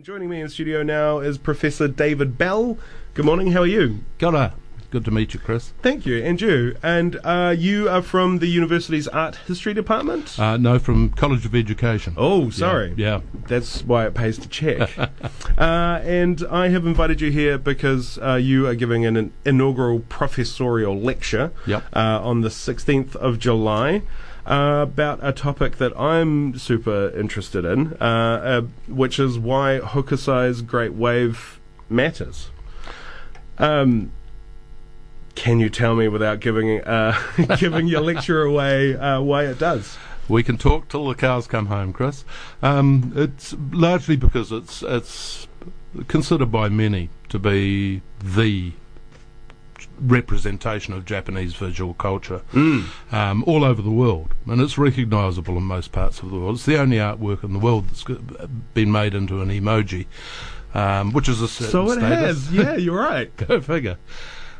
And joining me in studio now is Professor David Bell. Good morning, how are you? G'day. Good to meet you, Chris. Thank you, and you. And uh, you are from the university's art history department? Uh, no, from College of Education. oh, sorry. Yeah. That's why it pays to check. uh, and I have invited you here because uh, you are giving an, inaugural professorial lecture Yep. uh, on the 16th of July. Uh, about a topic that I'm super interested in, uh, uh, which is why Hokusai's Great Wave matters. Um, can you tell me, without giving uh, giving your lecture away, uh, why it does? We can talk till the cows come home, Chris. Um, it's largely because it's it's considered by many to be the representation of Japanese visual culture um, all over the world, and it's recognisable in most parts of the world. It's the only artwork in the world that's been made into an emoji, um, which is a certain So it status. has. Yeah, you're right. Go figure.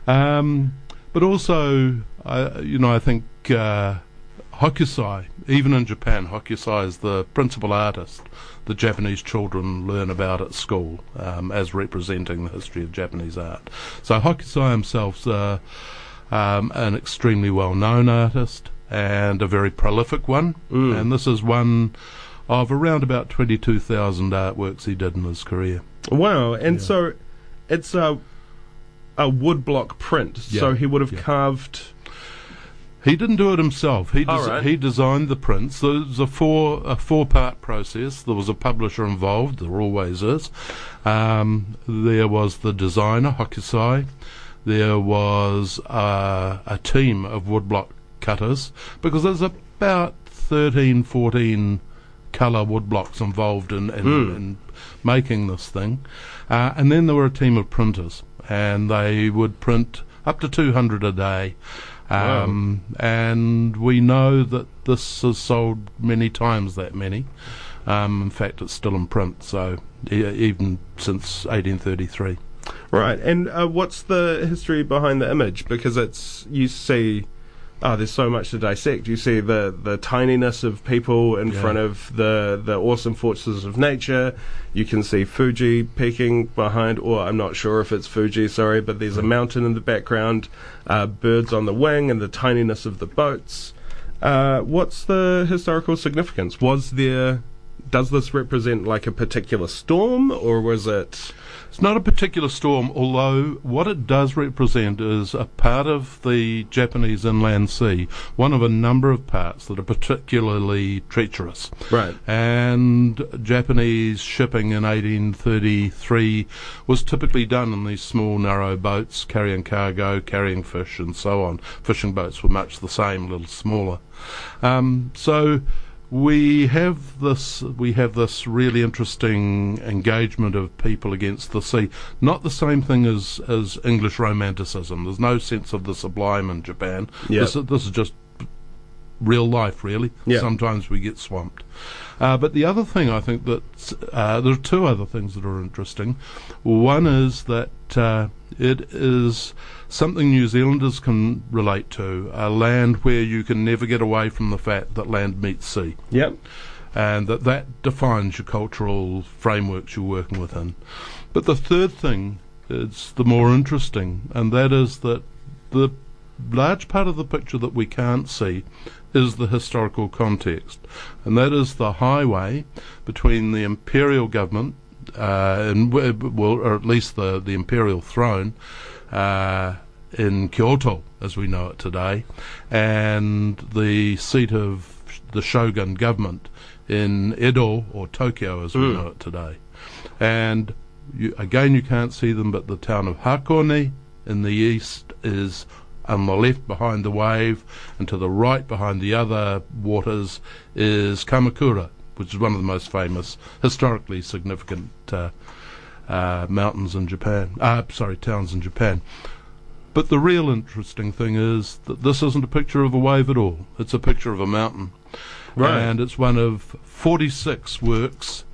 Um, but also, I you know, I think uh, Hokusai, even in Japan, Hokusai is the principal artist that Japanese children learn about at school um, as representing the history of Japanese art. So Hokusai himself's uh, um, an extremely well-known artist and a very prolific one, Mm. and this is one of around about 22,000 artworks he did in his career. Wow, and Yeah. so it's a a woodblock print. So he would have yeah. carved. He didn't do it himself. He des- right. he designed the prints. There was a four a four part process. There was a publisher involved. There always is. Um, there was the designer Hokusai. There was uh, a team of woodblock cutters because there's about 13, 14 colour woodblocks involved in, in, Mm. in making this thing. Uh, and then there were a team of printers, and they would print up to 200 a day. Um, And we know that this has sold many times that many. Um, in fact, it's still in print, so e- even since 1833. Right, and uh, what's the history behind the image? Because it's you see, oh, there's so much to dissect. You see the the tininess of people in Yeah. front of the the awesome forces of nature. You can see Fuji peeking behind, or I'm not sure if it's Fuji. Sorry, but there's a mountain in the background, uh, birds on the wing, and the tininess of the boats. Uh, what's the historical significance? Was there? Does this represent like a particular storm, or was it? It's not a particular storm, although what it does represent is a part of the Japanese inland sea, one of a number of parts that are particularly treacherous. Right. And Japanese shipping in 1833 was typically done in these small, narrow boats carrying cargo, carrying fish, and so on. Fishing boats were much the same, a little smaller. Um, so we have this we have this really interesting engagement of people against the sea. Not the same thing as as English romanticism. There's no sense of the sublime in Japan. Yeah. This, is- this is just real life, really. Yeah. Sometimes we get swamped. Uh, but the other thing I think that uh, there are two other things that are interesting. One is that uh, it is something New Zealanders can relate to, a land where you can never get away from the fact that land meets sea, Yep. and that that defines your cultural frameworks you're working within. But the third thing is the more interesting, and that is that the large part of the picture that we can't see is the historical context, and that is the highway between the imperial government uh, and well, or at least the the imperial throne uh, in Kyoto, as we know it today, and the seat of the shogun government in Edo or Tokyo, as we Mm. know it today, and you, again you can't see them, but the town of Hakone in the east is on the left behind the wave, and to the right behind the other waters is Kamakura, which is one of the most famous, historically significant uh, uh, mountains in Japan. Uh, sorry, towns in Japan. But the real interesting thing is that this isn't a picture of a wave at all. It's a picture of a mountain. Right. And it's one of 46 works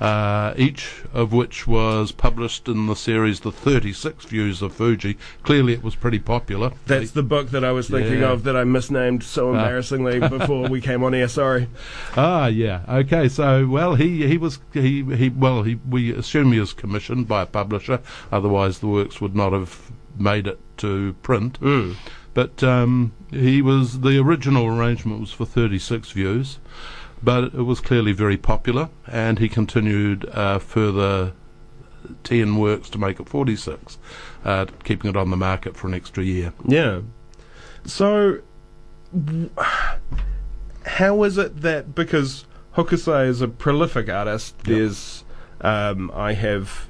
uh, each of which was published in the series The 36 Views of Fuji. Clearly, it was pretty popular. That's the book that I was thinking Yeah. of that I misnamed so embarrassingly before we came on air. Sorry. Ah, yeah. Okay. So, well, he he was he he well he we assume he was commissioned by a publisher. Otherwise, the works would not have made it to print. Mm. But um, he was the original arrangement was for 36 views, but it was clearly very popular, and he continued uh, further 10 works to make it 46, uh, keeping it on the market for an extra year. Yeah. So, how is it that because Hokusai is a prolific artist, Yep. there's um, I have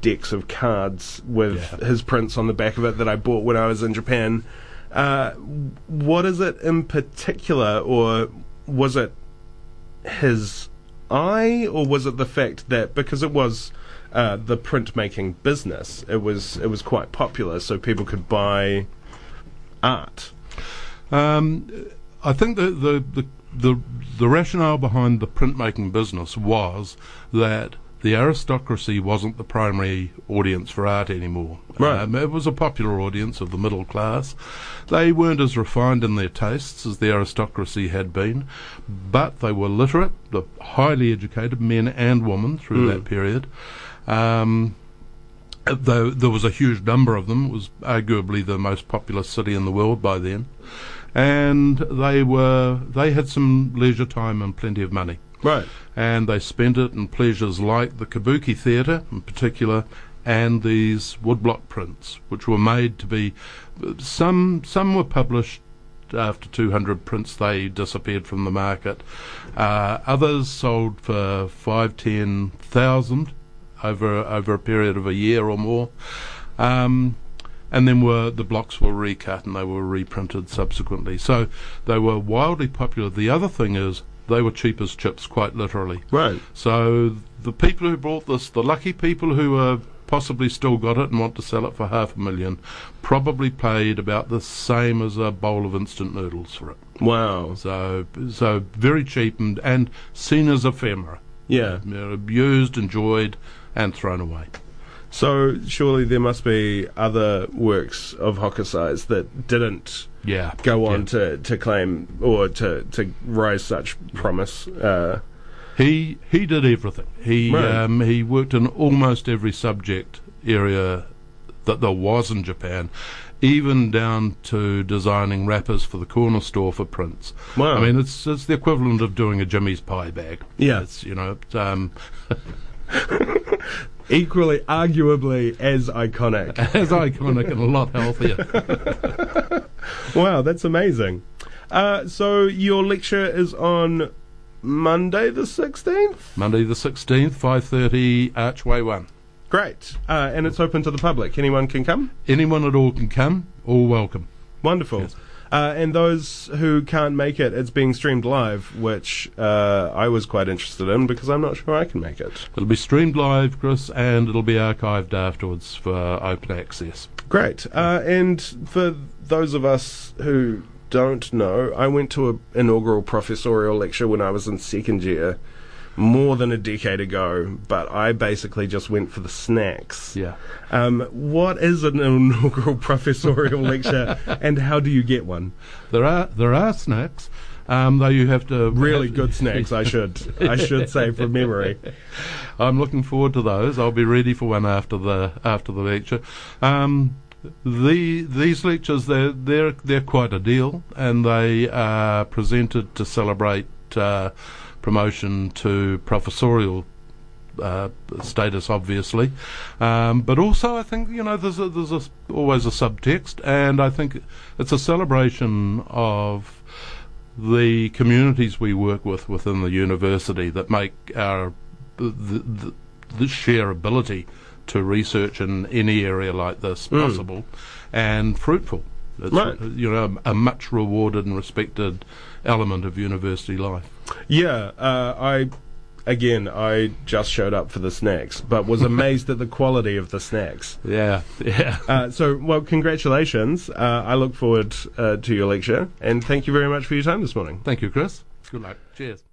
decks of cards with Yeah. his prints on the back of it that I bought when I was in Japan. Uh, what is it in particular, or was it his eye, or was it the fact that because it was uh, the printmaking business, it was it was quite popular, so people could buy art. Um, I think the, the, the, the, the rationale behind the printmaking business was that the aristocracy wasn't the primary audience for art anymore. Right. Um, it was a popular audience of the middle class. They weren't as refined in their tastes as the aristocracy had been, but they were literate, the highly educated men and women through Mm. that period. Um, though there was a huge number of them, it was arguably the most populous city in the world by then, and they were they had some leisure time and plenty of money, Right. and they spent it in pleasures like the Kabuki theatre in particular, and these woodblock prints, which were made to be some some were published. After 200 prints, they disappeared from the market. Uh, others sold for five, ten thousand over over a period of a year or more. Um, and then were the blocks were recut and they were reprinted subsequently. So they were wildly popular. The other thing is they were cheap as chips, quite literally. Right. So the people who bought this, the lucky people who uh, possibly still got it and want to sell it for half a million, probably paid about the same as a bowl of instant noodles for it. Wow. So so very cheap and, and seen as ephemera. Yeah. You know, used, enjoyed, and thrown away. So surely there must be other works of Hokusai's that didn't Yeah. go on Yeah. to, to claim or to, to rise such promise. Uh, He he did everything. He Right. um, he worked in almost every subject area that there was in Japan, even down to designing wrappers for the corner store for prints. wow. I mean, it's it's the equivalent of doing a Jimmy's pie bag. Yeah. It's you know, um, equally, arguably as iconic. as iconic and a lot healthier. wow, that's amazing. Uh, so your lecture is on Monday the 16th? Monday the sixteenth, five thirty, Archway One. Great. Uh, and it's open to the public. Anyone can come? Anyone at all can come. All welcome. Wonderful. Yes. Uh, and those who can't make it, it's being streamed live, which uh, I was quite interested in because I'm not sure I can make it. It'll be streamed live, Chris, and it'll be archived afterwards for open access. Great. Uh, and for those of us who don't know, I went to an inaugural professorial lecture when I was in second year more than a decade ago, but I basically just went for the snacks. Yeah. Um, what is an inaugural professorial lecture and how do you get one? There are there are snacks, um, though you have to Really have- good snacks, I should I should say from memory. I'm looking forward to those. I'll be ready for one after the after the lecture. Um, the these lectures they're they're they're quite a deal, and they are presented to celebrate uh, promotion to professorial. Uh, status, obviously, um, but also I think you know there's a, there's a, always a subtext, and I think it's a celebration of the communities we work with within the university that make our the, the, the sheer ability to research in any area like this Mm. possible and fruitful. It's, Right. You know, a, much rewarded and respected element of university life. Yeah, uh, I again I just showed up for the snacks, but was amazed at the quality of the snacks. Yeah, yeah. Uh, so, well, congratulations. Uh, I look forward uh, to your lecture, and thank you very much for your time this morning. Thank you, Chris. Good luck. Cheers.